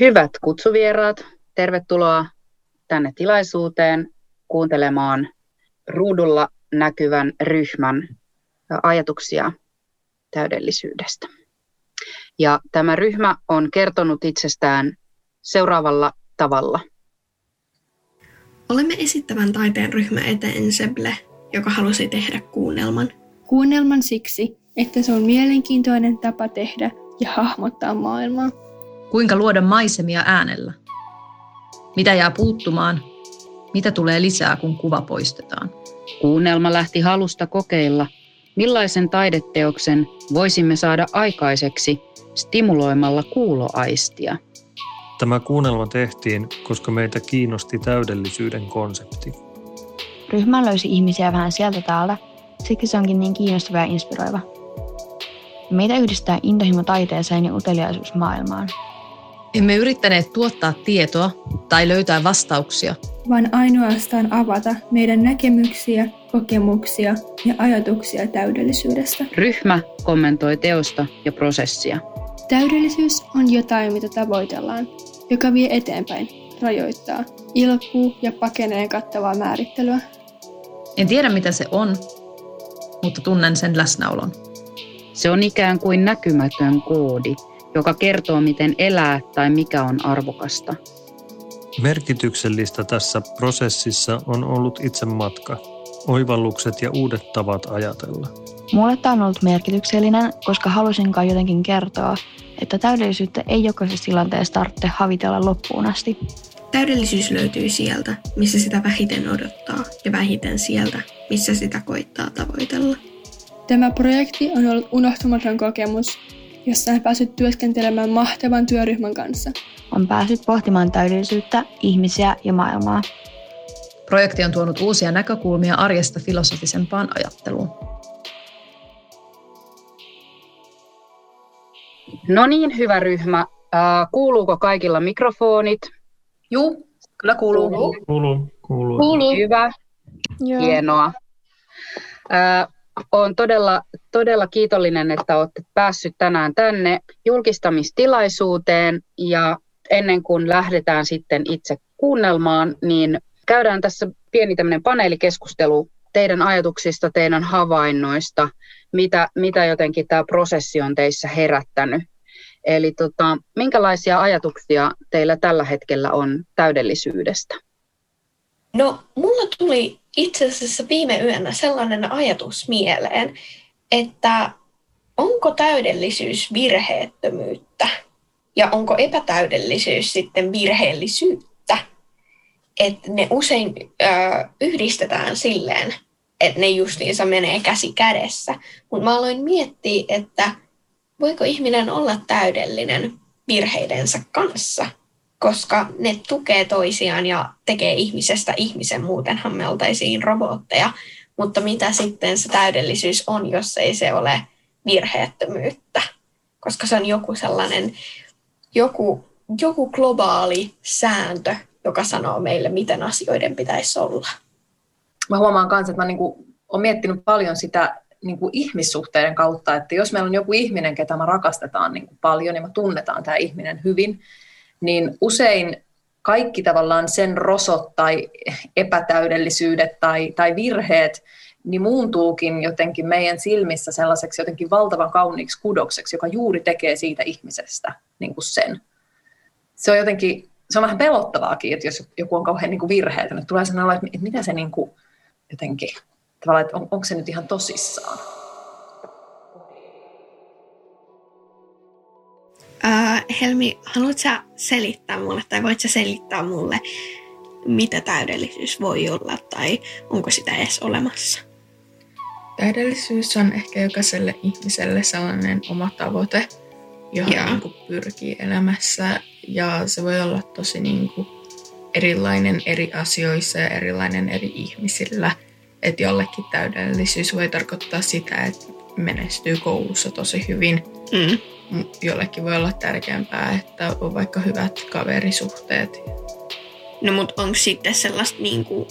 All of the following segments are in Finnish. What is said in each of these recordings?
Hyvät kutsuvieraat, tervetuloa tänne tilaisuuteen kuuntelemaan ruudulla näkyvän ryhmän ajatuksia täydellisyydestä. Ja tämä ryhmä on kertonut itsestään seuraavalla tavalla. Olemme esittävän taiteen ryhmä eteen Seble, joka halusi tehdä kuunnelman. Kuunnelman siksi, että se on mielenkiintoinen tapa tehdä ja hahmottaa maailmaa. Kuinka luoda maisemia äänellä? Mitä jää puuttumaan? Mitä tulee lisää, kun kuva poistetaan? Kuunnelma lähti halusta kokeilla, millaisen taideteoksen voisimme saada aikaiseksi stimuloimalla kuuloaistia. Tämä kuunnelma tehtiin, koska meitä kiinnosti täydellisyyden konsepti. Ryhmä löysi ihmisiä vähän sieltä täältä, siksi se onkin niin kiinnostava ja inspiroiva. Meitä yhdistää intohimo taiteeseen ja uteliaisuus maailmaan. Emme yrittäneet tuottaa tietoa tai löytää vastauksia, vaan ainoastaan avata meidän näkemyksiä, kokemuksia ja ajatuksia täydellisyydestä. Ryhmä kommentoi teosta ja prosessia. Täydellisyys on jotain, mitä tavoitellaan, joka vie eteenpäin, rajoittaa, ilkuu ja pakenee kattavaa määrittelyä. En tiedä mitä se on, mutta tunnen sen läsnäolon. Se on ikään kuin näkymätön koodi, joka kertoo, miten elää tai mikä on arvokasta. Merkityksellistä tässä prosessissa on ollut itse matka, oivallukset ja uudet tavat ajatella. Mulle tämä on ollut merkityksellinen, koska halusinkaan jotenkin kertoa, että täydellisyyttä ei jokaisessa tilanteessa tarvitse havitella loppuun asti. Täydellisyys löytyy sieltä, missä sitä vähiten odottaa, ja vähiten sieltä, missä sitä koittaa tavoitella. Tämä projekti on ollut unohtumaton kokemus, jossa on päässyt työskentelemään mahtavan työryhmän kanssa. On päässyt pohtimaan täydellisyyttä, ihmisiä ja maailmaa. Projekti on tuonut uusia näkökulmia arjesta filosofisempaan ajatteluun. No niin, hyvä ryhmä. kuuluuko kaikilla mikrofonit? Juu, kyllä kuuluu. Kuuluu. Kuuluu. kuuluu. Hyvä. Joo. Hienoa. Olen todella, todella kiitollinen, että olette päässyt tänään tänne julkistamistilaisuuteen ja ennen kuin lähdetään sitten itse kuunnelmaan, niin käydään tässä pieni tämmöinen paneelikeskustelu teidän ajatuksista, teidän havainnoista, mitä, mitä jotenkin tämä prosessi on teissä herättänyt. Eli tota, minkälaisia ajatuksia teillä tällä hetkellä on täydellisyydestä? No, mulla tuli itse asiassa viime yönä sellainen ajatus mieleen, että onko täydellisyys virheettömyyttä ja onko epätäydellisyys sitten virheellisyyttä. Että ne usein ö, yhdistetään silleen, että ne justiinsa menee käsi kädessä. Mutta mä aloin miettiä, että voiko ihminen olla täydellinen virheidensä kanssa – koska ne tukee toisiaan ja tekee ihmisestä ihmisen, muutenhan me oltaisiin robotteja. Mutta mitä sitten se täydellisyys on, jos ei se ole virheettömyyttä? Koska se on joku sellainen, joku, joku globaali sääntö, joka sanoo meille, miten asioiden pitäisi olla. Mä huomaan myös, että mä niinku, olen miettinyt paljon sitä niin kuin ihmissuhteiden kautta, että jos meillä on joku ihminen, ketä me rakastetaan niin kuin paljon ja me tunnetaan tämä ihminen hyvin, niin usein kaikki tavallaan sen rosot tai epätäydellisyydet tai, tai virheet, niin muuntuukin jotenkin meidän silmissä sellaiseksi jotenkin valtavan kauniiksi kudokseksi, joka juuri tekee siitä ihmisestä niin kuin sen. Se on jotenkin, se on vähän pelottavaakin, että jos joku on kauhean niin kuin virheetön, että tulee sellainen että mitä se niin kuin jotenkin, tavallaan, että on, onko se nyt ihan tosissaan. Äh, Helmi, haluatko sä selittää mulle tai voit sä selittää mulle, mitä täydellisyys voi olla tai onko sitä edes olemassa? Täydellisyys on ehkä jokaiselle ihmiselle sellainen oma tavoite, johon niin kuin pyrkii elämässä. Ja se voi olla tosi niin kuin erilainen eri asioissa ja erilainen eri ihmisillä. Että jollekin täydellisyys voi tarkoittaa sitä, että menestyy koulussa tosi hyvin. Mm jollekin voi olla tärkeämpää, että on vaikka hyvät kaverisuhteet. No mutta onko sitten sellaista niin kuin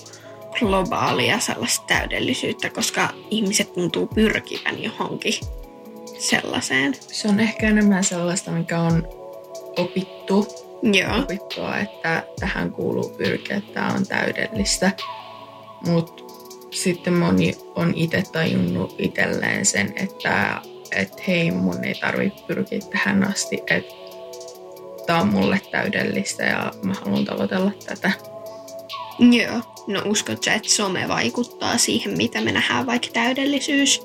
globaalia sellaista täydellisyyttä, koska ihmiset tuntuu pyrkivän johonkin sellaiseen? Se on ehkä enemmän sellaista, mikä on opittu Joo. opittua, että tähän kuuluu pyrkiä, että tämä on täydellistä. Mutta sitten moni on itse tajunnut itselleen sen, että et hei, mun ei tarvitse pyrkiä tähän asti, että tämä on mulle täydellistä ja mä haluan tavoitella tätä. Joo. No uskotko että some vaikuttaa siihen, mitä me nähdään vaikka täydellisyys?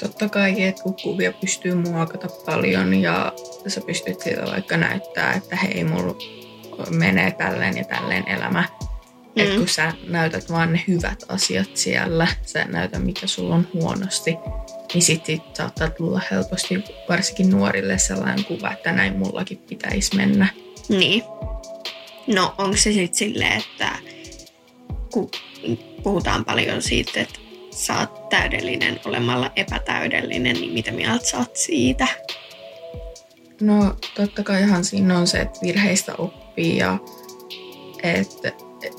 Totta kai, että kun kuvia pystyy muokata paljon ja sä pystyt siitä vaikka näyttää, että hei, mulla menee tälleen ja tälleen elämä. Mm. Että kun sä näytät vaan ne hyvät asiat siellä, sä näytä mikä sulla on huonosti, niin sitten sit saattaa tulla helposti varsinkin nuorille sellainen kuva, että näin mullakin pitäisi mennä. Niin. No onko se sitten silleen, että kun puhutaan paljon siitä, että sä oot täydellinen olemalla epätäydellinen, niin mitä mieltä sä oot siitä? No totta kaihan siinä on se, että virheistä oppii ja että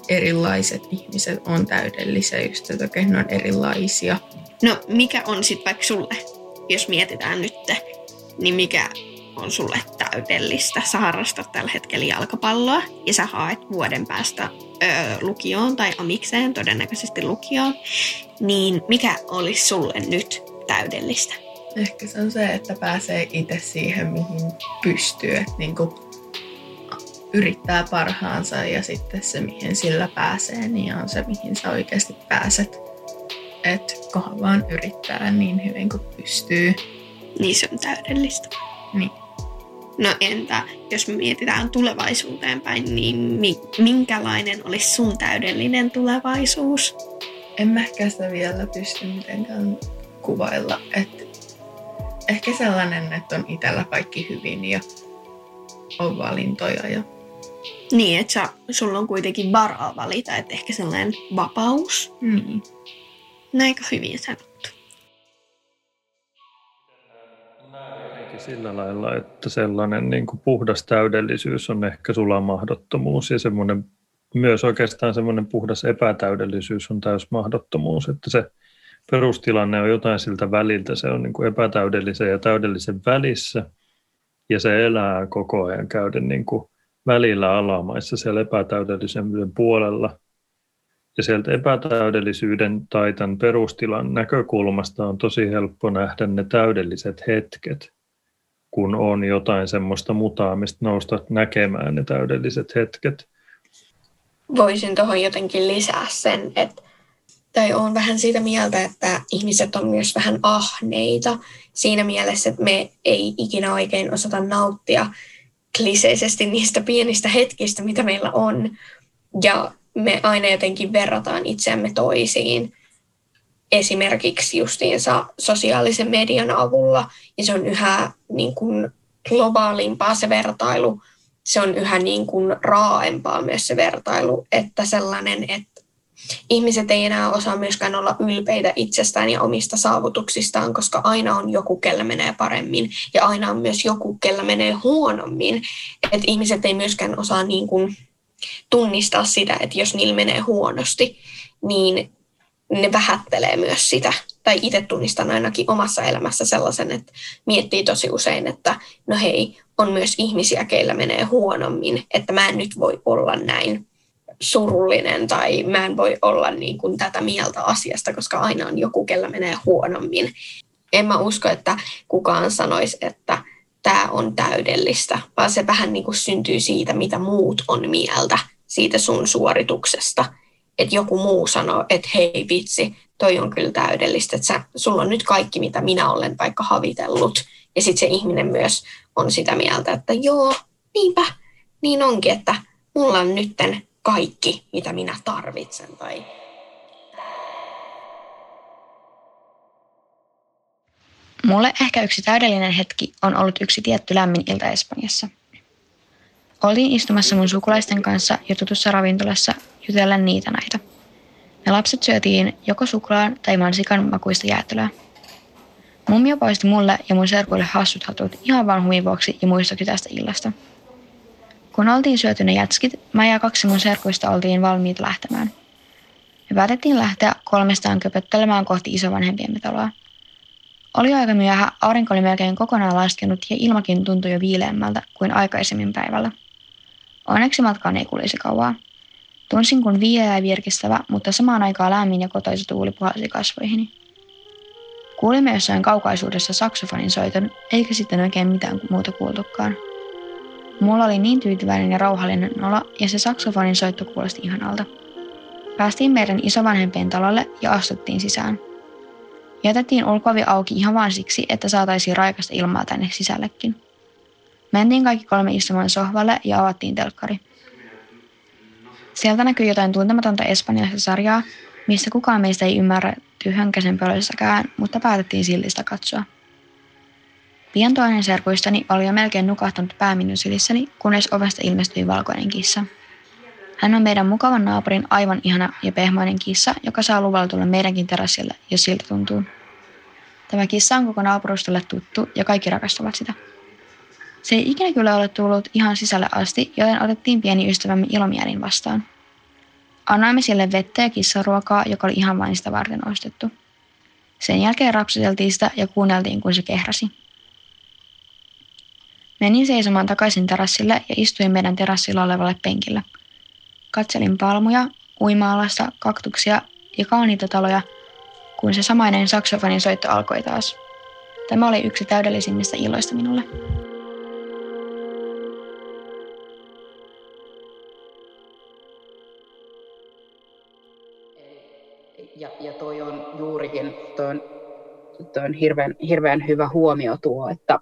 erilaiset ihmiset on täydellisiä, just että ne on erilaisia. No mikä on sitten vaikka sulle, jos mietitään nyt, niin mikä on sulle täydellistä? Sä harrastat tällä hetkellä jalkapalloa ja sä haet vuoden päästä öö, lukioon tai amikseen, todennäköisesti lukioon. Niin mikä olisi sulle nyt täydellistä? Ehkä se on se, että pääsee itse siihen, mihin pystyy. Että niin kuin yrittää parhaansa ja sitten se, mihin sillä pääsee, niin on se, mihin sä oikeasti pääset. Että kohan vaan yrittää niin hyvin kuin pystyy. Niin se on täydellistä. Niin. No entä jos me mietitään tulevaisuuteen päin, niin minkälainen olisi sun täydellinen tulevaisuus? En mä ehkä sitä vielä pysty mitenkään kuvailla. Et ehkä sellainen, että on itsellä kaikki hyvin ja on valintoja. Ja... Niin, että sä, sulla on kuitenkin varaa valita, että ehkä sellainen vapaus. Näinkö hyvin sanottu? sillä lailla, että sellainen niin kuin puhdas täydellisyys on ehkä sulla mahdottomuus ja semmoinen, myös oikeastaan semmoinen puhdas epätäydellisyys on täys mahdottomuus, että se perustilanne on jotain siltä väliltä, se on niin kuin epätäydellisen ja täydellisen välissä ja se elää koko ajan käyden niin kuin välillä alamaissa siellä epätäydellisen puolella. Ja sieltä epätäydellisyyden tai tämän perustilan näkökulmasta on tosi helppo nähdä ne täydelliset hetket kun on jotain semmoista mutaamista, nousta näkemään ne täydelliset hetket. Voisin tuohon jotenkin lisää sen, että tai on vähän siitä mieltä, että ihmiset on myös vähän ahneita siinä mielessä, että me ei ikinä oikein osata nauttia kliseisesti niistä pienistä hetkistä, mitä meillä on. Ja me aina jotenkin verrataan itseämme toisiin esimerkiksi justiinsa sosiaalisen median avulla, ja se on yhä niin kuin globaalimpaa se vertailu, se on yhä niin kuin raaempaa myös se vertailu, että sellainen, että ihmiset ei enää osaa myöskään olla ylpeitä itsestään ja omista saavutuksistaan, koska aina on joku, kellä menee paremmin ja aina on myös joku, kellä menee huonommin. Että ihmiset ei myöskään osaa niin kuin tunnistaa sitä, että jos niillä menee huonosti, niin ne vähättelee myös sitä, tai itse tunnistan ainakin omassa elämässä sellaisen, että miettii tosi usein, että no hei, on myös ihmisiä, keillä menee huonommin, että mä en nyt voi olla näin surullinen tai mä en voi olla niin kuin tätä mieltä asiasta, koska aina on joku, kellä menee huonommin. En mä usko, että kukaan sanoisi, että tämä on täydellistä, vaan se vähän niin kuin syntyy siitä, mitä muut on mieltä siitä sun suorituksesta – että joku muu sanoo, että hei vitsi, toi on kyllä täydellistä, että sulla on nyt kaikki, mitä minä olen vaikka havitellut. Ja sitten se ihminen myös on sitä mieltä, että joo, niinpä, niin onkin, että mulla on nytten kaikki, mitä minä tarvitsen. Tai... Mulle ehkä yksi täydellinen hetki on ollut yksi tietty lämmin ilta Espanjassa. Olin istumassa mun sukulaisten kanssa jo tutussa ravintolassa jutella niitä näitä. Me lapset syötiin joko suklaan tai mansikan makuista jäätelöä. Mummio poisti mulle ja mun serkuille hassut hatut ihan vaan huvin vuoksi ja muistoksi tästä illasta. Kun oltiin syöty ne jätskit, mä ja kaksi mun serkuista oltiin valmiita lähtemään. Me päätettiin lähteä kolmestaan köpöttelemään kohti isovanhempiemme taloa. Oli aika myöhä, aurinko oli melkein kokonaan laskenut ja ilmakin tuntui jo viileämmältä kuin aikaisemmin päivällä. Onneksi matkaan ei kulisi kauaa. Tunsin kun viileä ja virkistävä, mutta samaan aikaan lämmin ja kotoisa tuuli puhalsi kasvoihini. Kuulimme jossain kaukaisuudessa saksofonin soiton, eikä sitten oikein mitään muuta kuultukaan. Mulla oli niin tyytyväinen ja rauhallinen olo, ja se saksofonin soitto kuulosti ihanalta. Päästiin meidän isovanhempien talolle ja astuttiin sisään. Jätettiin ulkovi auki ihan vain siksi, että saataisiin raikasta ilmaa tänne sisällekin. Mentiin kaikki kolme istumaan sohvalle ja avattiin telkkari. Sieltä näkyy jotain tuntematonta espanjalaista sarjaa, missä kukaan meistä ei ymmärrä tyhjänkäsen pöllössäkään, mutta päätettiin silti sitä katsoa. Pian toinen serkuistani oli jo melkein nukahtanut pää minun sylissäni, kunnes ovesta ilmestyi valkoinen kissa. Hän on meidän mukavan naapurin aivan ihana ja pehmoinen kissa, joka saa luvalla tulla meidänkin terassille, jos siltä tuntuu. Tämä kissa on koko naapurustolle tuttu ja kaikki rakastavat sitä. Se ei ikinä kyllä ole tullut ihan sisälle asti, joten otettiin pieni ystävämme ilomielin vastaan. Annoimme sille vettä ja kissaruokaa, joka oli ihan vain sitä varten ostettu. Sen jälkeen rapsuteltiin sitä ja kuunneltiin, kun se kehräsi. Menin seisomaan takaisin terassille ja istuin meidän terassilla olevalle penkille. Katselin palmuja, uima-alasta, kaktuksia ja kauniita taloja, kun se samainen saksofonin soitto alkoi taas. Tämä oli yksi täydellisimmistä illoista minulle. Ja, ja toi on juurikin, toi on, toi on hirveän, hirveän hyvä huomio tuo, että,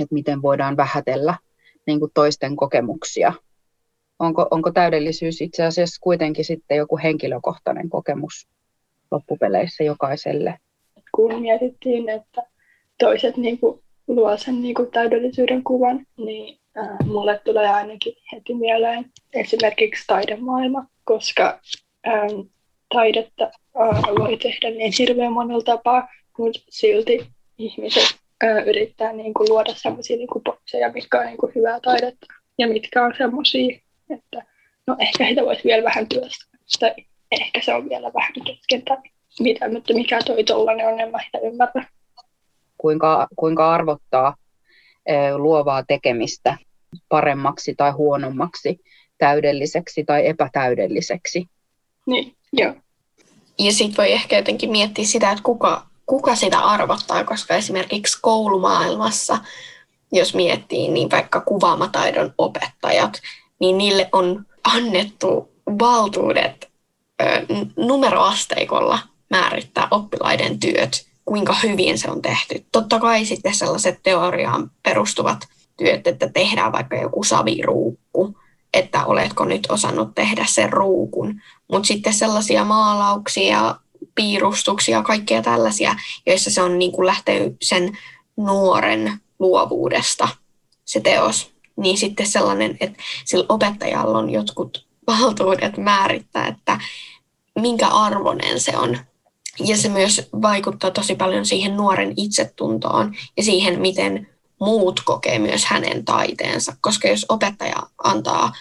että miten voidaan vähätellä niin kuin toisten kokemuksia. Onko, onko täydellisyys itse asiassa kuitenkin sitten joku henkilökohtainen kokemus loppupeleissä jokaiselle? Kun mietittiin, että toiset niin kuin, luo sen niin kuin, täydellisyyden kuvan, niin äh, mulle tulee ainakin heti mieleen esimerkiksi taidemaailma, koska ähm, taidetta äh, voi tehdä niin hirveän monella tapaa, mutta silti ihmiset äh, yrittää niin kuin, luoda sellaisia niin bokseja, mitkä on niin kuin, hyvää taidetta ja mitkä on sellaisia, että no ehkä sitä voisi vielä vähän työstää tai ehkä se on vielä vähän kesken tai mitä, mutta mikä toi tollainen on, en mä sitä ymmärrä. Kuinka, kuinka arvottaa luovaa tekemistä paremmaksi tai huonommaksi, täydelliseksi tai epätäydelliseksi. Niin, joo. Ja sitten voi ehkä jotenkin miettiä sitä, että kuka, kuka sitä arvottaa, koska esimerkiksi koulumaailmassa, jos miettii, niin vaikka kuvaamataidon opettajat, niin niille on annettu valtuudet numeroasteikolla määrittää oppilaiden työt, kuinka hyvin se on tehty. Totta kai sitten sellaiset teoriaan perustuvat työt, että tehdään vaikka joku saviruukku, että oletko nyt osannut tehdä sen ruukun. Mutta sitten sellaisia maalauksia, piirustuksia, kaikkea tällaisia, joissa se on niin kuin lähtee sen nuoren luovuudesta se teos, niin sitten sellainen, että sillä opettajalla on jotkut valtuudet määrittää, että minkä arvoinen se on. Ja se myös vaikuttaa tosi paljon siihen nuoren itsetuntoon ja siihen, miten muut kokee myös hänen taiteensa. Koska jos opettaja antaa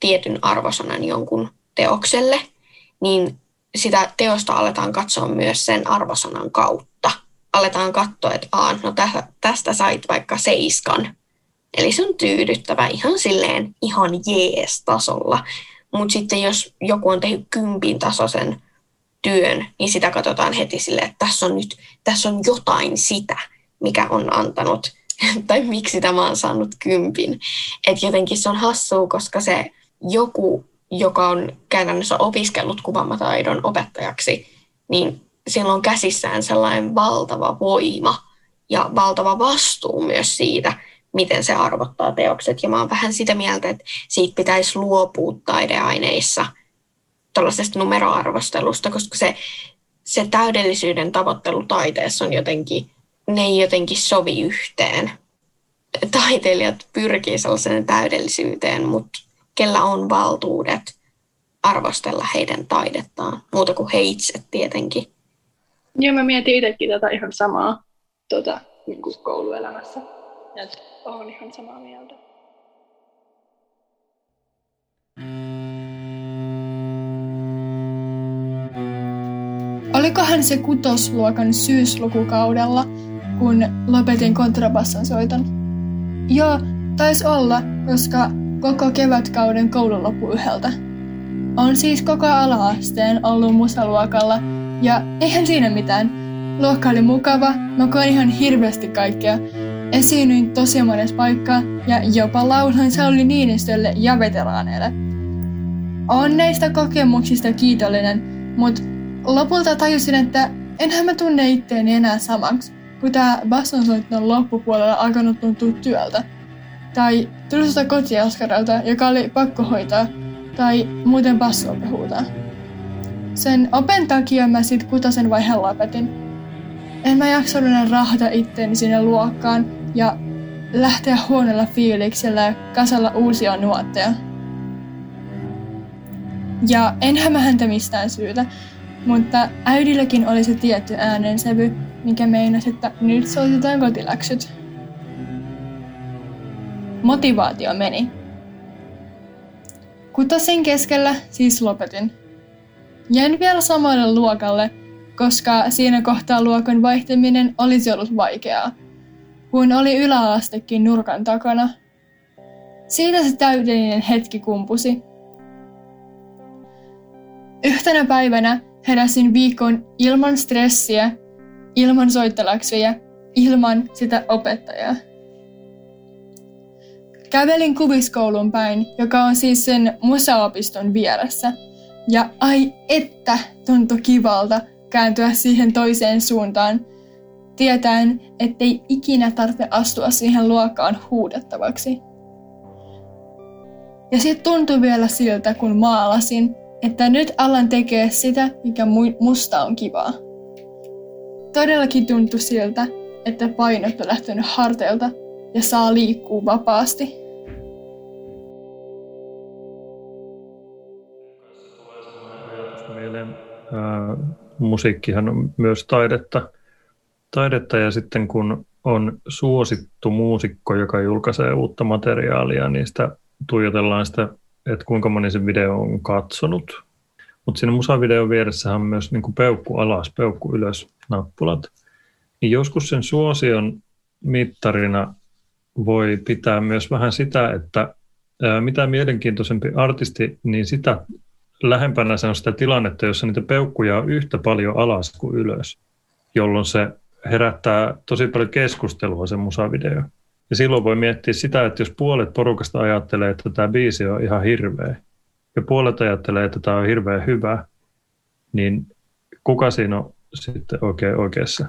tietyn arvosanan jonkun teokselle, niin sitä teosta aletaan katsoa myös sen arvosanan kautta. Aletaan katsoa, että Aa, no tästä sait vaikka seiskan. Eli se on tyydyttävä ihan silleen ihan jees tasolla. Mutta sitten jos joku on tehnyt kympin tasoisen työn, niin sitä katsotaan heti sille, että tässä on nyt tässä on jotain sitä, mikä on antanut, tai miksi tämä on saanut kympin. Et jotenkin se on hassua, koska se joku, joka on käytännössä opiskellut kuvamataidon opettajaksi, niin sillä on käsissään sellainen valtava voima ja valtava vastuu myös siitä, miten se arvottaa teokset. Ja mä oon vähän sitä mieltä, että siitä pitäisi luopua taideaineissa tuollaisesta numeroarvostelusta, koska se, se täydellisyyden tavoittelu taiteessa on jotenkin, ne ei jotenkin sovi yhteen. Taiteilijat pyrkii sellaiseen täydellisyyteen, mutta kellä on valtuudet arvostella heidän taidettaan, muuta kuin he itse tietenkin. Joo, mä mietin itsekin tätä ihan samaa tuota, niin kuin kouluelämässä. Että olen ihan samaa mieltä. Olikohan se kutosluokan syyslukukaudella, kun lopetin kontrabassan soiton? Joo, taisi olla, koska koko kevätkauden koululoppu yhdeltä. On siis koko alaasteen ollut musaluokalla ja eihän siinä mitään. Luokka oli mukava, mä koin ihan hirveästi kaikkea. Esiinnyin tosi monessa paikkaa ja jopa lauloin Sauli Niinistölle ja veteraaneille. On näistä kokemuksista kiitollinen, mutta lopulta tajusin, että enhän mä tunne itteeni enää samaksi, kun tää bassonsoitto on loppupuolella alkanut tuntua työltä. Tai tulosta kotiaskaralta, joka oli pakko hoitaa, tai muuten bassoa huutaa. Sen open takia mä sit kutasen vaiheen lopetin. En mä jaksanut enää rahata itteeni sinne luokkaan ja lähteä huonolla fiiliksellä ja kasalla uusia nuotteja. Ja mä häntä mistään syytä, mutta äidilläkin oli se tietty äänensävy, mikä meinasi, että nyt soitetaan kotiläksyt. Motivaatio meni. Kutasin keskellä siis lopetin. Jäin vielä samalle luokalle, koska siinä kohtaa luokan vaihtaminen olisi ollut vaikeaa, kun oli yläastekin nurkan takana. Siitä se täydellinen hetki kumpusi. Yhtenä päivänä heräsin viikon ilman stressiä, ilman soittelaksuja, ilman sitä opettajaa. Kävelin kuviskoulun päin, joka on siis sen musaopiston vieressä. Ja ai että tuntui kivalta kääntyä siihen toiseen suuntaan, tietäen, ettei ikinä tarvitse astua siihen luokkaan huudettavaksi. Ja sitten tuntui vielä siltä, kun maalasin, että nyt alan tekee sitä, mikä musta on kivaa. Todellakin tuntui siltä, että painot on lähtenyt harteilta ja saa liikkua vapaasti. Mieleen, ää, musiikkihan on myös taidetta, taidetta ja sitten kun on suosittu muusikko, joka julkaisee uutta materiaalia, niin sitä tuijotellaan sitä että kuinka moni sen video on katsonut. Mutta siinä musavideon vieressä on myös niin kuin peukku alas, peukku ylös nappulat. Niin joskus sen suosion mittarina voi pitää myös vähän sitä, että mitä mielenkiintoisempi artisti, niin sitä lähempänä se on sitä tilannetta, jossa niitä peukkuja on yhtä paljon alas kuin ylös, jolloin se herättää tosi paljon keskustelua se musavideo. Ja silloin voi miettiä sitä, että jos puolet porukasta ajattelee, että tämä biisi on ihan hirveä, ja puolet ajattelee, että tämä on hirveän hyvä, niin kuka siinä on sitten oikein oikeassa?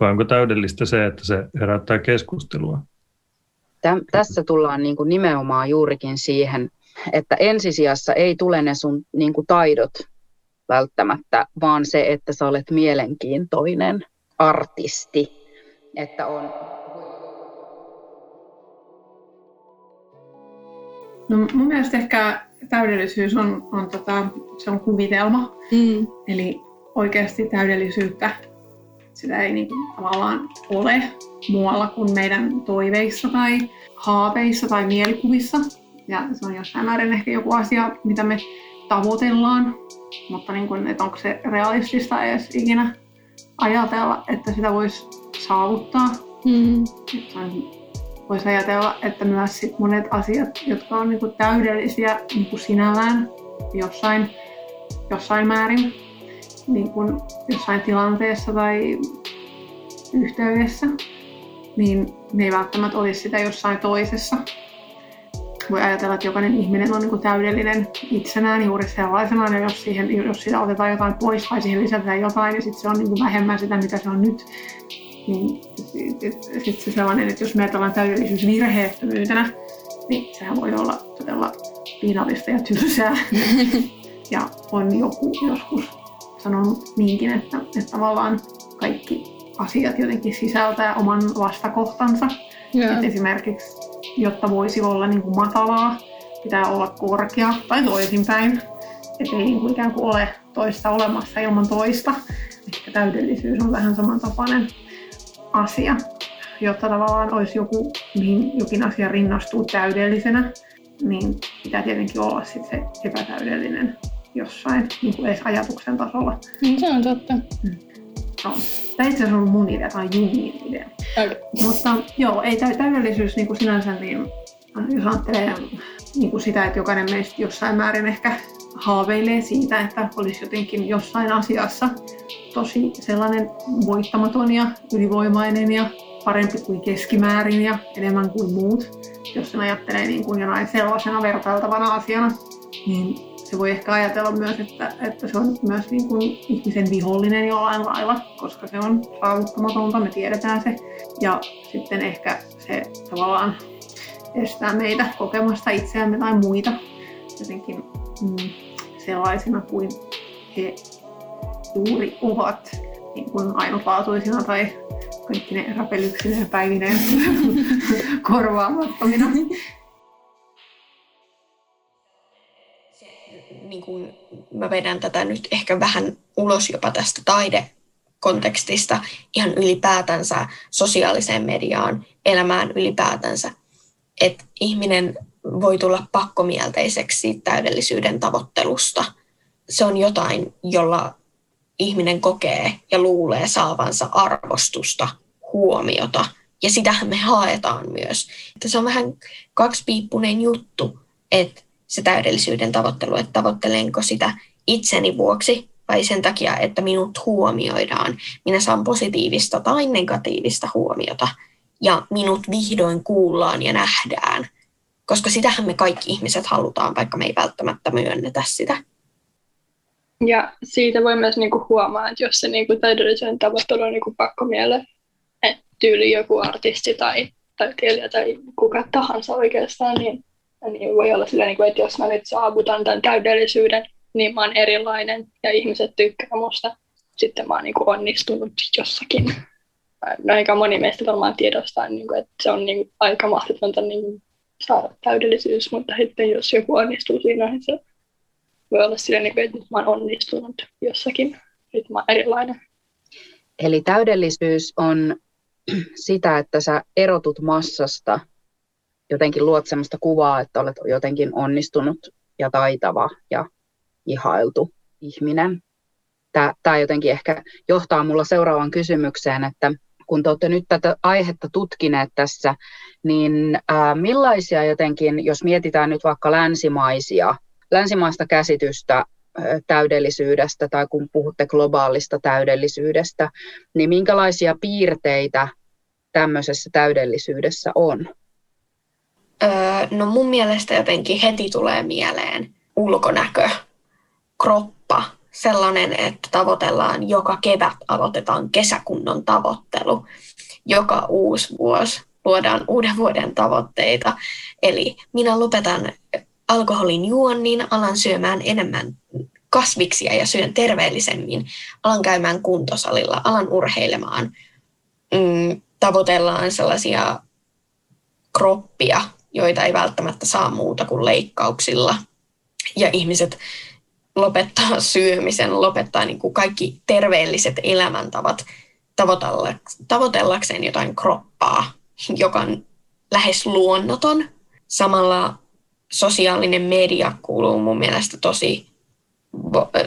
Vai onko täydellistä se, että se herättää keskustelua? Täm, tässä tullaan niin kuin nimenomaan juurikin siihen, että ensisijassa ei tule ne sun niin kuin taidot välttämättä, vaan se, että sä olet mielenkiintoinen artisti, että on No mun mielestä ehkä täydellisyys on, on, tota, se on kuvitelma. Mm. Eli oikeasti täydellisyyttä sitä ei niin tavallaan ole muualla kuin meidän toiveissa tai haaveissa tai mielikuvissa. Ja se on jossain määrin ehkä joku asia, mitä me tavoitellaan, mutta niin kuin, että onko se realistista edes ikinä ajatella, että sitä voisi saavuttaa. Mm. On voisi ajatella, että myös sit monet asiat, jotka on niinku täydellisiä niinku sinällään jossain, jossain määrin, niinku jossain tilanteessa tai yhteydessä, niin ne ei välttämättä olisi sitä jossain toisessa. Voi ajatella, että jokainen ihminen on niin täydellinen itsenään juuri sellaisena, ja jos, siihen, jos siitä otetaan jotain pois tai siihen lisätään jotain, niin sitten se on niin vähemmän sitä, mitä se on nyt niin sitten se sellainen, että jos me ajatellaan täydellisyys virheettömyytenä, niin sehän voi olla todella piinallista ja tylsää. ja on joku joskus sanonut niinkin, että, että tavallaan kaikki asiat jotenkin sisältää oman vastakohtansa. Yeah. Esimerkiksi, jotta voisi olla niin kuin matalaa, pitää olla korkea tai toisinpäin. Että ei niin kuin ikään kuin ole toista olemassa ilman toista. Ehkä täydellisyys on vähän samantapainen asia, jotta tavallaan olisi joku, mihin jokin asia rinnastuu täydellisenä, niin pitää tietenkin olla sit se epätäydellinen jossain, niin kuin edes ajatuksen tasolla. Niin, se on totta. Mm. No. Tämä itse asiassa on mun idea, tai Jungin idea. Okay. Mutta joo, ei täydellisyys niin kuin sinänsä, niin jos ajattelee niin kuin sitä, että jokainen meistä jossain määrin ehkä haaveilee siitä, että olisi jotenkin jossain asiassa tosi sellainen voittamaton ja ylivoimainen ja parempi kuin keskimäärin ja enemmän kuin muut. Jos sen ajattelee niin kuin jonain sellaisena vertailtavana asiana, niin se voi ehkä ajatella myös, että, että se on myös niin kuin ihmisen vihollinen jollain lailla, koska se on saavuttamatonta, me tiedetään se. Ja sitten ehkä se tavallaan estää meitä kokemasta itseämme tai muita jotenkin mm, sellaisina kuin he juuri ovat niin kuin ainutlaatuisina tai kaikki ne rapelyksineen päivineen korvaamattomina. Niin kuin mä vedän tätä nyt ehkä vähän ulos jopa tästä taidekontekstista ihan ylipäätänsä sosiaaliseen mediaan, elämään ylipäätänsä. Että ihminen voi tulla pakkomielteiseksi täydellisyyden tavoittelusta. Se on jotain, jolla ihminen kokee ja luulee saavansa arvostusta, huomiota. Ja sitähän me haetaan myös. Että se on vähän kaksipiippunen juttu, että se täydellisyyden tavoittelu, että tavoittelenko sitä itseni vuoksi vai sen takia, että minut huomioidaan. Minä saan positiivista tai negatiivista huomiota ja minut vihdoin kuullaan ja nähdään. Koska sitähän me kaikki ihmiset halutaan, vaikka me ei välttämättä myönnetä sitä. Ja siitä voi myös niinku huomaa, että jos se niinku täydellisen tavoittelu on niinku pakko mieleen, että tyyli joku artisti tai taiteilija tai kuka tahansa oikeastaan, niin, niin voi olla sillä, niinku, että jos mä nyt saavutan tämän täydellisyyden, niin mä oon erilainen ja ihmiset tykkää musta. Sitten mä oon niinku onnistunut jossakin. No aika moni meistä varmaan tiedostaa, niinku, että se on niinku aika mahdotonta niinku saada täydellisyys, mutta sitten jos joku onnistuu siinä, niin se voi olla sillä niin että nyt mä oon onnistunut jossakin, nyt mä oon erilainen. Eli täydellisyys on sitä, että sä erotut massasta, jotenkin luot sellaista kuvaa, että olet jotenkin onnistunut ja taitava ja ihailtu ihminen. Tämä jotenkin ehkä johtaa mulla seuraavaan kysymykseen, että kun te olette nyt tätä aihetta tutkineet tässä, niin ää, millaisia jotenkin, jos mietitään nyt vaikka länsimaisia länsimaista käsitystä täydellisyydestä tai kun puhutte globaalista täydellisyydestä, niin minkälaisia piirteitä tämmöisessä täydellisyydessä on? Öö, no mun mielestä jotenkin heti tulee mieleen ulkonäkö, kroppa, sellainen, että tavoitellaan joka kevät, aloitetaan kesäkunnon tavoittelu. Joka uusi vuosi luodaan uuden vuoden tavoitteita. Eli minä lopetan alkoholin juonnin, alan syömään enemmän kasviksia ja syön terveellisemmin, alan käymään kuntosalilla, alan urheilemaan. Mm, tavoitellaan sellaisia kroppia, joita ei välttämättä saa muuta kuin leikkauksilla. Ja ihmiset lopettaa syömisen, lopettaa niin kuin kaikki terveelliset elämäntavat tavoitellakseen jotain kroppaa, joka on lähes luonnoton. Samalla sosiaalinen media kuuluu mun mielestä tosi,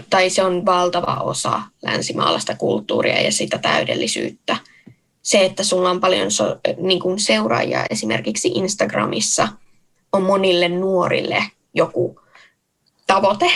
tai se on valtava osa länsimaalaista kulttuuria ja sitä täydellisyyttä. Se, että sulla on paljon so, niin kuin seuraajia esimerkiksi Instagramissa, on monille nuorille joku tavoite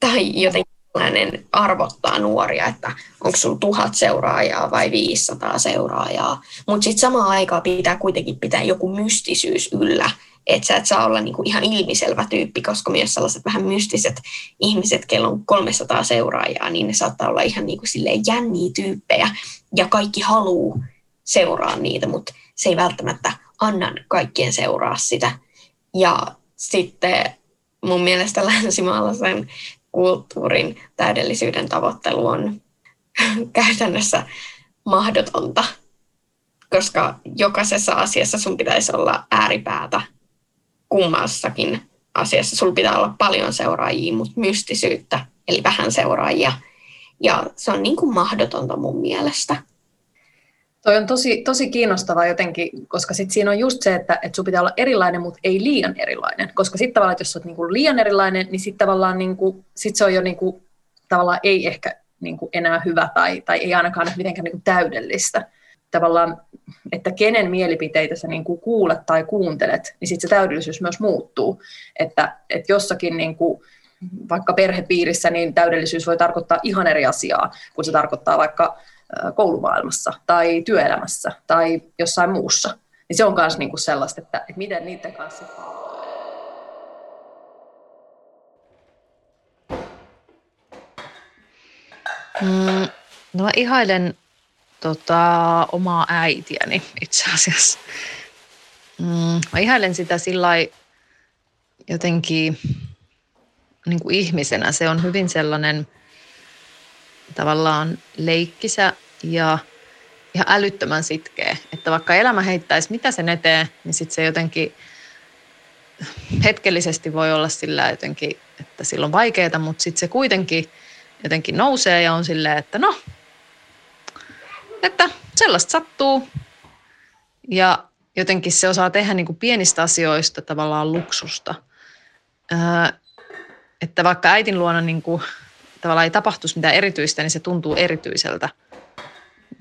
tai jotenkin sellainen arvottaa nuoria, että onko sulla tuhat seuraajaa vai 500 seuraajaa. Mutta sitten samaan aikaan pitää kuitenkin pitää joku mystisyys yllä, että sä et saa olla niinku ihan ilmiselvä tyyppi, koska myös sellaiset vähän mystiset ihmiset, kello on 300 seuraajaa, niin ne saattaa olla ihan niinku jänniä tyyppejä ja kaikki haluu seuraa niitä, mutta se ei välttämättä anna kaikkien seuraa sitä. Ja sitten mun mielestä länsimaalaisen kulttuurin täydellisyyden tavoittelu on käytännössä mahdotonta, koska jokaisessa asiassa sun pitäisi olla ääripäätä kummassakin asiassa. Sulla pitää olla paljon seuraajia, mutta mystisyyttä, eli vähän seuraajia. Ja se on niin kuin mahdotonta mun mielestä. Toi on tosi, tosi kiinnostavaa jotenkin, koska sit siinä on just se, että, että sun pitää olla erilainen, mutta ei liian erilainen. Koska sitten tavallaan, että jos olet niinku liian erilainen, niin sitten tavallaan niinku, sit se on jo niinku, tavallaan ei ehkä niinku enää hyvä tai, tai ei ainakaan mitenkään niinku täydellistä tavallaan, että kenen mielipiteitä sä niin kuin kuulet tai kuuntelet, niin sitten se täydellisyys myös muuttuu. Että, että jossakin niin kuin, vaikka perhepiirissä, niin täydellisyys voi tarkoittaa ihan eri asiaa, kuin se tarkoittaa vaikka koulumaailmassa tai työelämässä tai jossain muussa. Niin se on myös niinku sellaista, että, että miten niiden kanssa Mm, no mä ihailen tota, omaa äitiäni itse asiassa. Mm, mä ihailen sitä sillä jotenkin niin kuin ihmisenä. Se on hyvin sellainen tavallaan leikkisä ja ihan älyttömän sitkeä. Että vaikka elämä heittäisi mitä sen eteen, niin sitten se jotenkin hetkellisesti voi olla sillä jotenkin, että silloin vaikeaa, mutta sitten se kuitenkin jotenkin nousee ja on silleen, että no, että sellaista sattuu. Ja jotenkin se osaa tehdä niin kuin pienistä asioista tavallaan luksusta. Öö, että vaikka äitin luona niin kuin, tavallaan ei tapahtuisi mitään erityistä, niin se tuntuu erityiseltä.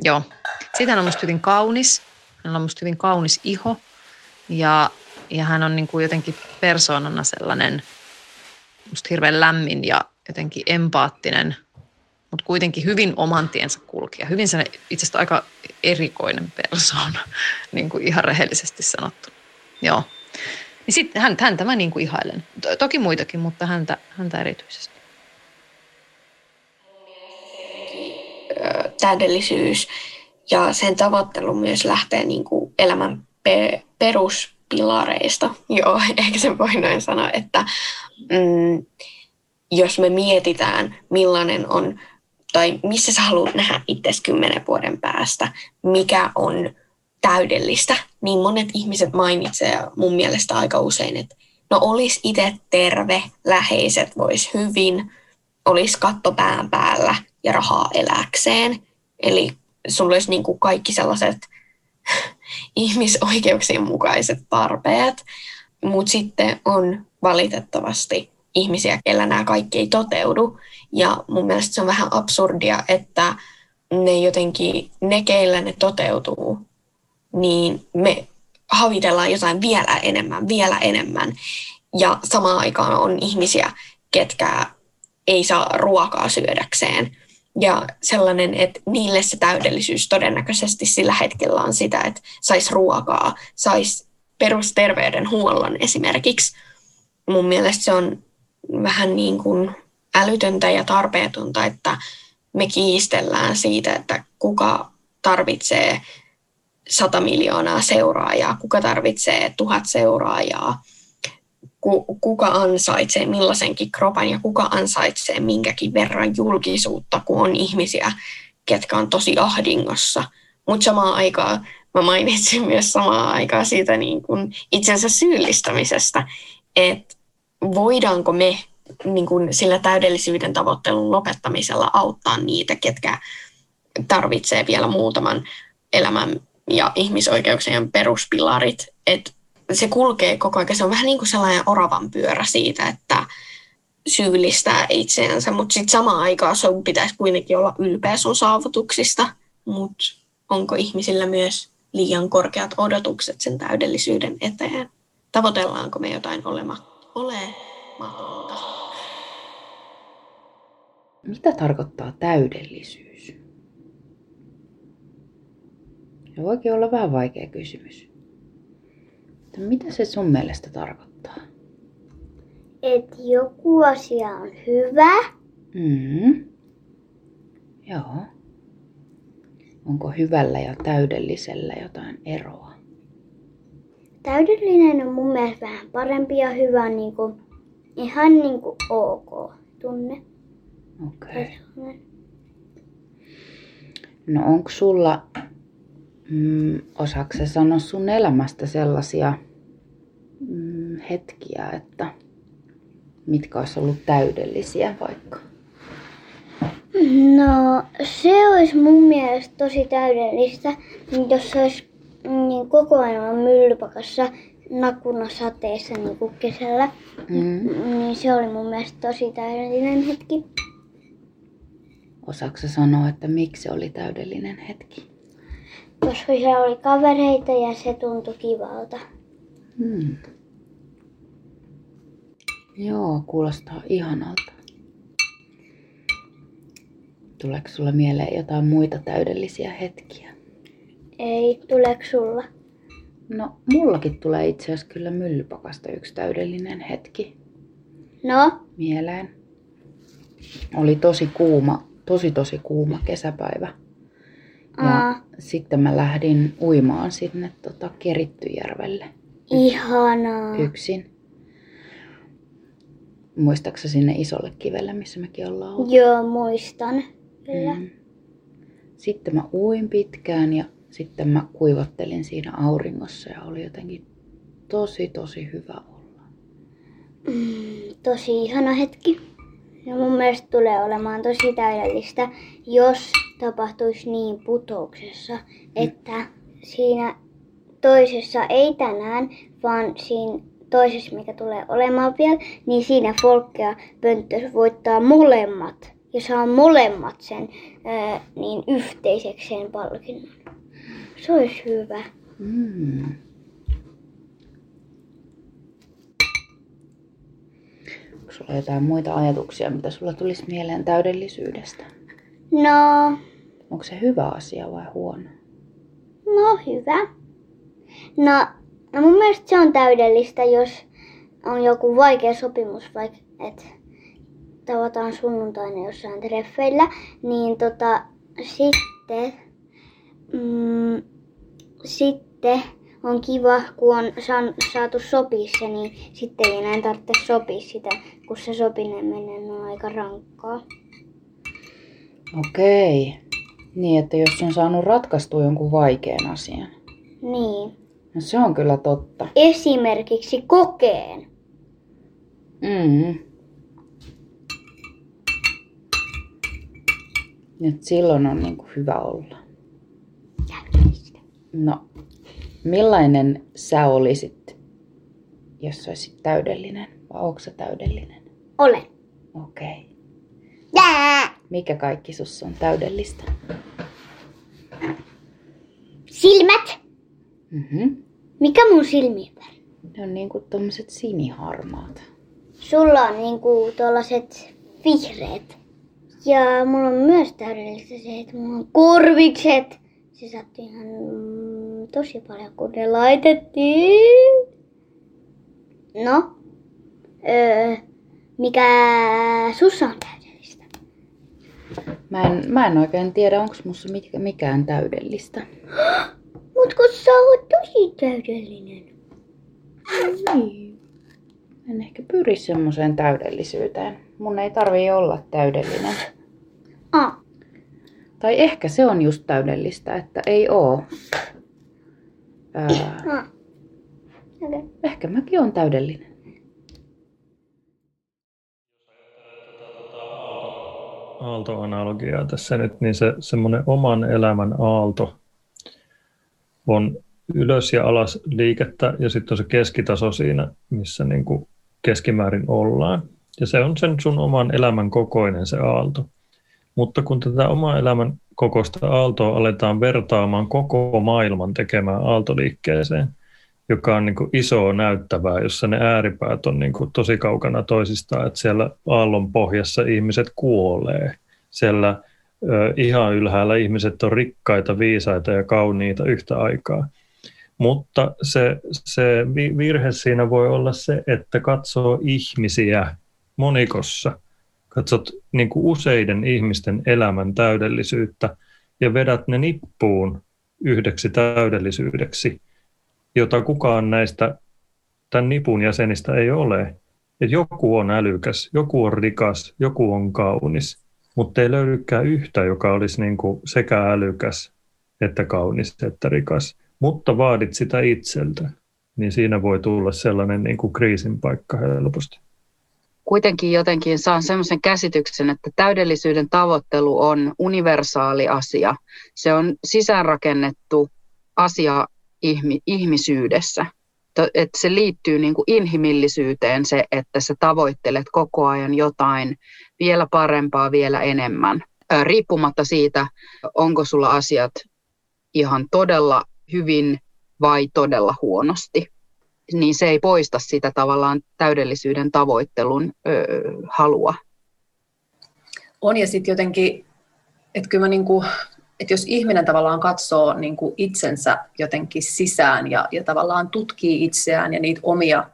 Joo. Hän on musta hyvin kaunis. Hän on musta hyvin kaunis iho. Ja, ja hän on niin kuin jotenkin persoonana sellainen musta hirveän lämmin ja jotenkin empaattinen, mutta kuitenkin hyvin oman tiensä kulkija. Hyvin se itse asiassa aika erikoinen persoona, niin kuin ihan rehellisesti sanottu. Joo. Niin sitten hän, häntä mä niin kuin ihailen. Toki muitakin, mutta häntä, häntä erityisesti. Täydellisyys ja sen tavoittelu myös lähtee niin kuin elämän pe- peruspilareista. Joo, ehkä se voi noin sanoa, että mm, jos me mietitään, millainen on, tai missä sä haluat nähdä itse kymmenen vuoden päästä, mikä on täydellistä, niin monet ihmiset mainitsee mun mielestä aika usein, että no olisi itse terve, läheiset vois hyvin, olisi katto pään päällä ja rahaa eläkseen. Eli sulla olisi niin kuin kaikki sellaiset ihmisoikeuksien mukaiset tarpeet, mutta sitten on valitettavasti ihmisiä, kellä nämä kaikki ei toteudu. Ja mun mielestä se on vähän absurdia, että ne jotenkin, ne keillä ne toteutuu, niin me havitellaan jotain vielä enemmän, vielä enemmän. Ja samaan aikaan on ihmisiä, ketkä ei saa ruokaa syödäkseen. Ja sellainen, että niille se täydellisyys todennäköisesti sillä hetkellä on sitä, että saisi ruokaa, saisi perusterveydenhuollon esimerkiksi. Mun mielestä se on vähän niin kuin älytöntä ja tarpeetonta, että me kiistellään siitä, että kuka tarvitsee 100 miljoonaa seuraajaa, kuka tarvitsee tuhat seuraajaa, kuka ansaitsee millaisenkin kropan ja kuka ansaitsee minkäkin verran julkisuutta, kun on ihmisiä, ketkä on tosi ahdingossa. Mutta samaan aikaan mä mainitsin myös samaan aikaan siitä niin kuin itsensä syyllistämisestä, että voidaanko me niin kuin sillä täydellisyyden tavoittelun lopettamisella auttaa niitä, ketkä tarvitsee vielä muutaman elämän ja ihmisoikeuksien peruspilarit. että se kulkee koko ajan. Se on vähän niin kuin sellainen oravan pyörä siitä, että syyllistää itseänsä, mutta sitten samaan aikaan sun pitäisi kuitenkin olla ylpeä sun saavutuksista, mutta onko ihmisillä myös liian korkeat odotukset sen täydellisyyden eteen? Tavoitellaanko me jotain olema, olematonta? Mitä tarkoittaa täydellisyys? Se voikin olla vähän vaikea kysymys. Mutta mitä se sun mielestä tarkoittaa? Että joku asia on hyvä. Mm. Joo. Onko hyvällä ja täydellisellä jotain eroa? Täydellinen on mun mielestä vähän parempi ja hyvä niin kuin, ihan niin kuin ok tunne. Okei. Okay. No onko sulla, mm, osaako sanoa sun elämästä sellaisia mm, hetkiä, että mitkä olisi ollut täydellisiä vaikka? No se olisi mun mielestä tosi täydellistä, jos se olisi niin koko ajan myllypakassa nakuna sateessa niin kuin kesällä. Mm. Niin se oli mun mielestä tosi täydellinen hetki. Osaatko sanoa, että miksi se oli täydellinen hetki? koska siellä oli kavereita ja se tuntui kivalta. Hmm. Joo, kuulostaa ihanalta. Tuleeko sulla mieleen jotain muita täydellisiä hetkiä? Ei, tuleeko sulla? No, mullakin tulee itse asiassa kyllä myllypakasta yksi täydellinen hetki No? mieleen. Oli tosi kuuma, tosi tosi kuuma kesäpäivä. Ja Aa. sitten mä lähdin uimaan sinne tota, Kerittyjärvelle Ihanaa. yksin. Muistaaksä sinne isolle kivelle, missä mekin ollaan ollut? Joo, muistan. Kyllä. Mm. Sitten mä uin pitkään ja sitten mä kuivattelin siinä auringossa ja oli jotenkin tosi tosi hyvä olla. Mm, tosi ihana hetki. Ja mun mielestä tulee olemaan tosi täydellistä, jos tapahtuisi niin putouksessa, että siinä toisessa ei tänään, vaan siinä toisessa, mikä tulee olemaan vielä, niin siinä Folkkea Pönttö voittaa molemmat ja saa molemmat sen ää, niin yhteiseksi sen palkinnon. Se olisi hyvä. Mm. Sulla jotain muita ajatuksia, mitä sulla tulisi mieleen täydellisyydestä? No, Onko se hyvä asia vai huono? no hyvä. No, no mun mielestä se on täydellistä, jos on joku vaikea sopimus, vaikka että tavataan sunnuntaina jossain treffeillä, niin tota, sitten, mm, sitten on kiva, kun on saatu sopia se, niin sitten ei enää tarvitse sopia sitä, kun se sopiminen on aika rankkaa. Okei. Niin, että jos on saanut ratkaistua jonkun vaikean asian. Niin. No se on kyllä totta. Esimerkiksi kokeen. Mm. Nyt silloin on niin kuin hyvä olla. No, millainen sä olisit, jos sä olisit täydellinen? Vai onko sä täydellinen? Olen. Okei. Jää! Mikä kaikki sussa on täydellistä? Silmät! Mm-hmm. Mikä mun silmien väri? Ne on niin kuin tommoset siniharmaat. Sulla on niinku tuollaiset vihreät. Ja mulla on myös täydellistä se, että mulla on korvikset. Se sattui ihan mm, tosi paljon, kun ne laitettiin. No, öö, mikä sussa on täydellistä? Mä en, mä en oikein tiedä, onko musta mikään täydellistä. Mut kun sä oot tosi täydellinen. Niin. En ehkä pyri semmoiseen täydellisyyteen. Mun ei tarvii olla täydellinen. Ah, Tai ehkä se on just täydellistä, että ei oo. Ää, ah. Okay. ehkä mäkin on täydellinen. aaltoanalogiaa tässä nyt, niin se semmoinen oman elämän aalto on ylös ja alas liikettä ja sitten on se keskitaso siinä, missä niin kuin keskimäärin ollaan. Ja se on sen sun oman elämän kokoinen se aalto. Mutta kun tätä oman elämän kokoista aaltoa aletaan vertaamaan koko maailman tekemään aaltoliikkeeseen, joka on niin kuin isoa näyttävää, jossa ne ääripäät on niin kuin tosi kaukana toisistaan, että siellä aallon pohjassa ihmiset kuolee. Siellä ö, ihan ylhäällä ihmiset on rikkaita, viisaita ja kauniita yhtä aikaa. Mutta se, se vi- virhe siinä voi olla se, että katsoo ihmisiä monikossa. Katsot niin kuin useiden ihmisten elämän täydellisyyttä ja vedät ne nippuun yhdeksi täydellisyydeksi, jota kukaan näistä tämän nipun jäsenistä ei ole. Et joku on älykäs, joku on rikas, joku on kaunis, mutta ei löydykään yhtä, joka olisi niin kuin sekä älykäs että kaunis että rikas. Mutta vaadit sitä itseltä, niin siinä voi tulla sellainen niin kuin kriisin paikka helposti. Kuitenkin jotenkin saan semmoisen käsityksen, että täydellisyyden tavoittelu on universaali asia. Se on sisäänrakennettu asia ihmi- ihmisyydessä. Että se liittyy niin kuin inhimillisyyteen se, että sä tavoittelet koko ajan jotain vielä parempaa, vielä enemmän. Riippumatta siitä, onko sulla asiat ihan todella hyvin vai todella huonosti, niin se ei poista sitä tavallaan täydellisyyden tavoittelun ö, halua. On ja sitten jotenkin, että kyllä mä niinku, että jos ihminen tavallaan katsoo niinku itsensä jotenkin sisään ja, ja tavallaan tutkii itseään ja niitä omia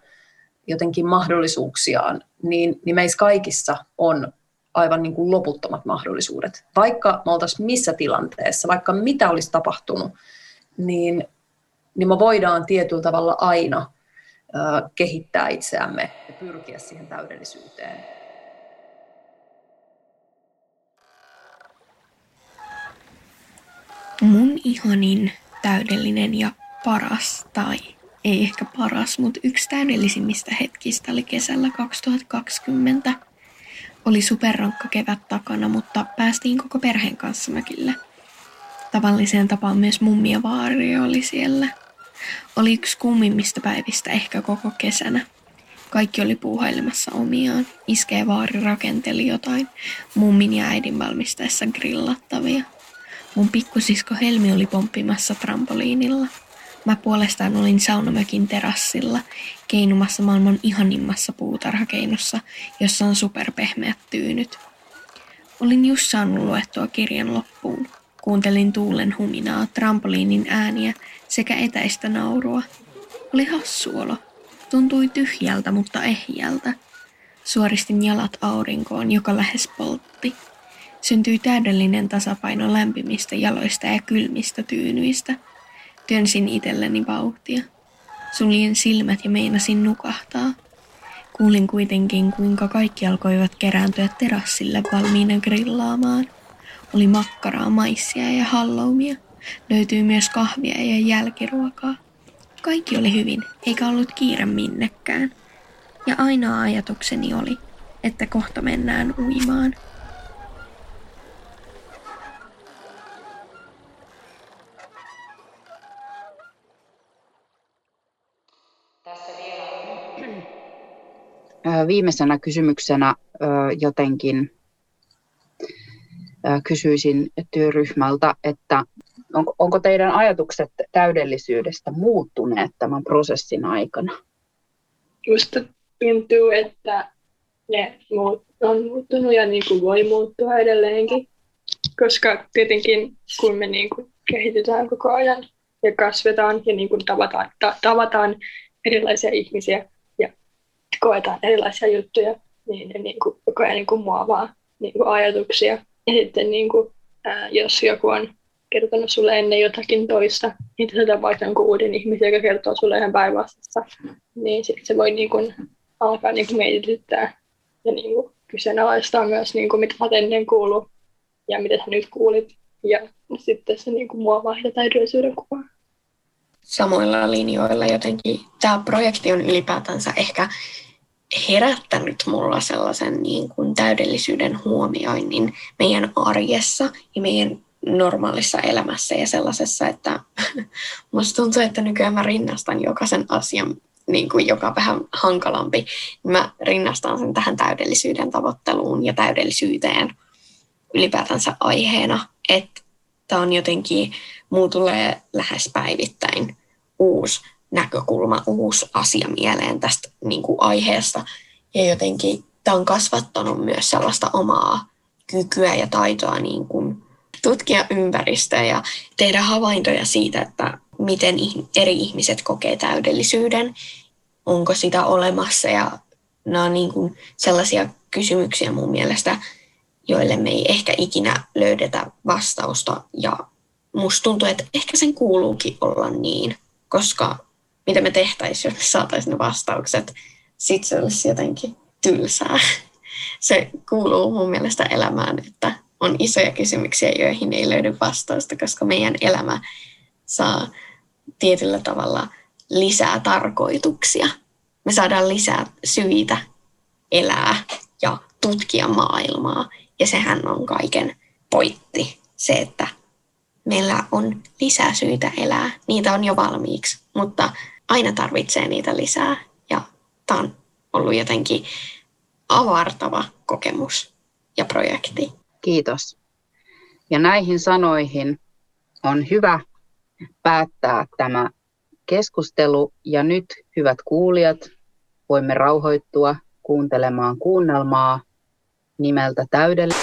jotenkin mahdollisuuksiaan, niin, niin meissä kaikissa on aivan niin kuin loputtomat mahdollisuudet. Vaikka me oltaisiin missä tilanteessa, vaikka mitä olisi tapahtunut, niin, niin me voidaan tietyllä tavalla aina kehittää itseämme ja pyrkiä siihen täydellisyyteen. Mun ihanin täydellinen ja paras, tai ei ehkä paras, mutta yksi täydellisimmistä hetkistä oli kesällä 2020 – oli superrankka kevät takana, mutta päästiin koko perheen kanssa mökille. Tavalliseen tapaan myös mummi ja vaari oli siellä. Oli yksi kummimmista päivistä ehkä koko kesänä. Kaikki oli puuhailemassa omiaan. Iskee vaari rakenteli jotain mummin ja äidin valmistaessa grillattavia. Mun pikkusisko Helmi oli pomppimassa trampoliinilla – Mä puolestaan olin saunamökin terassilla, keinumassa maailman ihanimmassa puutarhakeinossa, jossa on superpehmeät tyynyt. Olin just saanut luettua kirjan loppuun. Kuuntelin tuulen huminaa, trampoliinin ääniä sekä etäistä naurua. Oli hassu olo. Tuntui tyhjältä, mutta ehjältä. Suoristin jalat aurinkoon, joka lähes poltti. Syntyi täydellinen tasapaino lämpimistä jaloista ja kylmistä tyynyistä – Työnsin itselleni vauhtia. Suljen silmät ja meinasin nukahtaa. Kuulin kuitenkin, kuinka kaikki alkoivat kerääntyä terassille valmiina grillaamaan. Oli makkaraa, maissia ja halloumia. Löytyi myös kahvia ja jälkiruokaa. Kaikki oli hyvin, eikä ollut kiire minnekään. Ja ainoa ajatukseni oli, että kohta mennään uimaan. viimeisenä kysymyksenä jotenkin kysyisin työryhmältä, että onko, onko teidän ajatukset täydellisyydestä muuttuneet tämän prosessin aikana? Musta tuntuu, että ne on muuttunut ja niin kuin voi muuttua edelleenkin, koska tietenkin kun me niin kuin kehitytään koko ajan ja kasvetaan ja niin kuin tavataan, ta- tavataan erilaisia ihmisiä, koetaan erilaisia juttuja, niin ne niin kuin, koko ajan niin kuin muovaa niin kuin ajatuksia. Ja sitten niin kuin, ää, jos joku on kertonut sulle ennen jotakin toista, niin se tapahtuu jonkun uuden ihmisen, joka kertoo sulle ihan päinvastassa, niin sitten se voi niin kuin, alkaa niin kuin mietityttää ja niin kuin, kyseenalaistaa myös, niin kuin, mitä sä ennen kuullut ja mitä sä nyt kuulit. Ja sitten se niin kuin, muovaa sitä täydellisyyden kuvaa samoilla linjoilla jotenkin. Tämä projekti on ylipäätänsä ehkä herättänyt mulla sellaisen niin kuin täydellisyyden huomioinnin meidän arjessa ja meidän normaalissa elämässä ja sellaisessa, että musta tuntuu, että nykyään mä rinnastan jokaisen asian, niin kuin joka vähän hankalampi, mä rinnastan sen tähän täydellisyyden tavoitteluun ja täydellisyyteen ylipäätänsä aiheena, että tämä on jotenkin, muu tulee lähes päivittäin uusi näkökulma, uusi asia mieleen tästä niin kuin aiheesta. Ja jotenkin tämä on kasvattanut myös sellaista omaa kykyä ja taitoa niin kuin tutkia ympäristöä ja tehdä havaintoja siitä, että miten eri ihmiset kokee täydellisyyden, onko sitä olemassa? Ja nämä on niin kuin sellaisia kysymyksiä mun mielestä, joille me ei ehkä ikinä löydetä vastausta. Ja musta tuntuu, että ehkä sen kuuluukin olla niin, koska mitä me tehtäisiin, jos me saataisiin ne vastaukset, sitten se olisi jotenkin tylsää. Se kuuluu mun mielestä elämään, että on isoja kysymyksiä, joihin ei löydy vastausta, koska meidän elämä saa tietyllä tavalla lisää tarkoituksia. Me saadaan lisää syitä elää ja tutkia maailmaa. Ja sehän on kaiken pointti, se, että meillä on lisää syitä elää. Niitä on jo valmiiksi, mutta aina tarvitsee niitä lisää. Ja tämä on ollut jotenkin avartava kokemus ja projekti. Kiitos. Ja näihin sanoihin on hyvä päättää tämä keskustelu. Ja nyt, hyvät kuulijat, voimme rauhoittua kuuntelemaan kuunnelmaa nimeltä Täydellinen.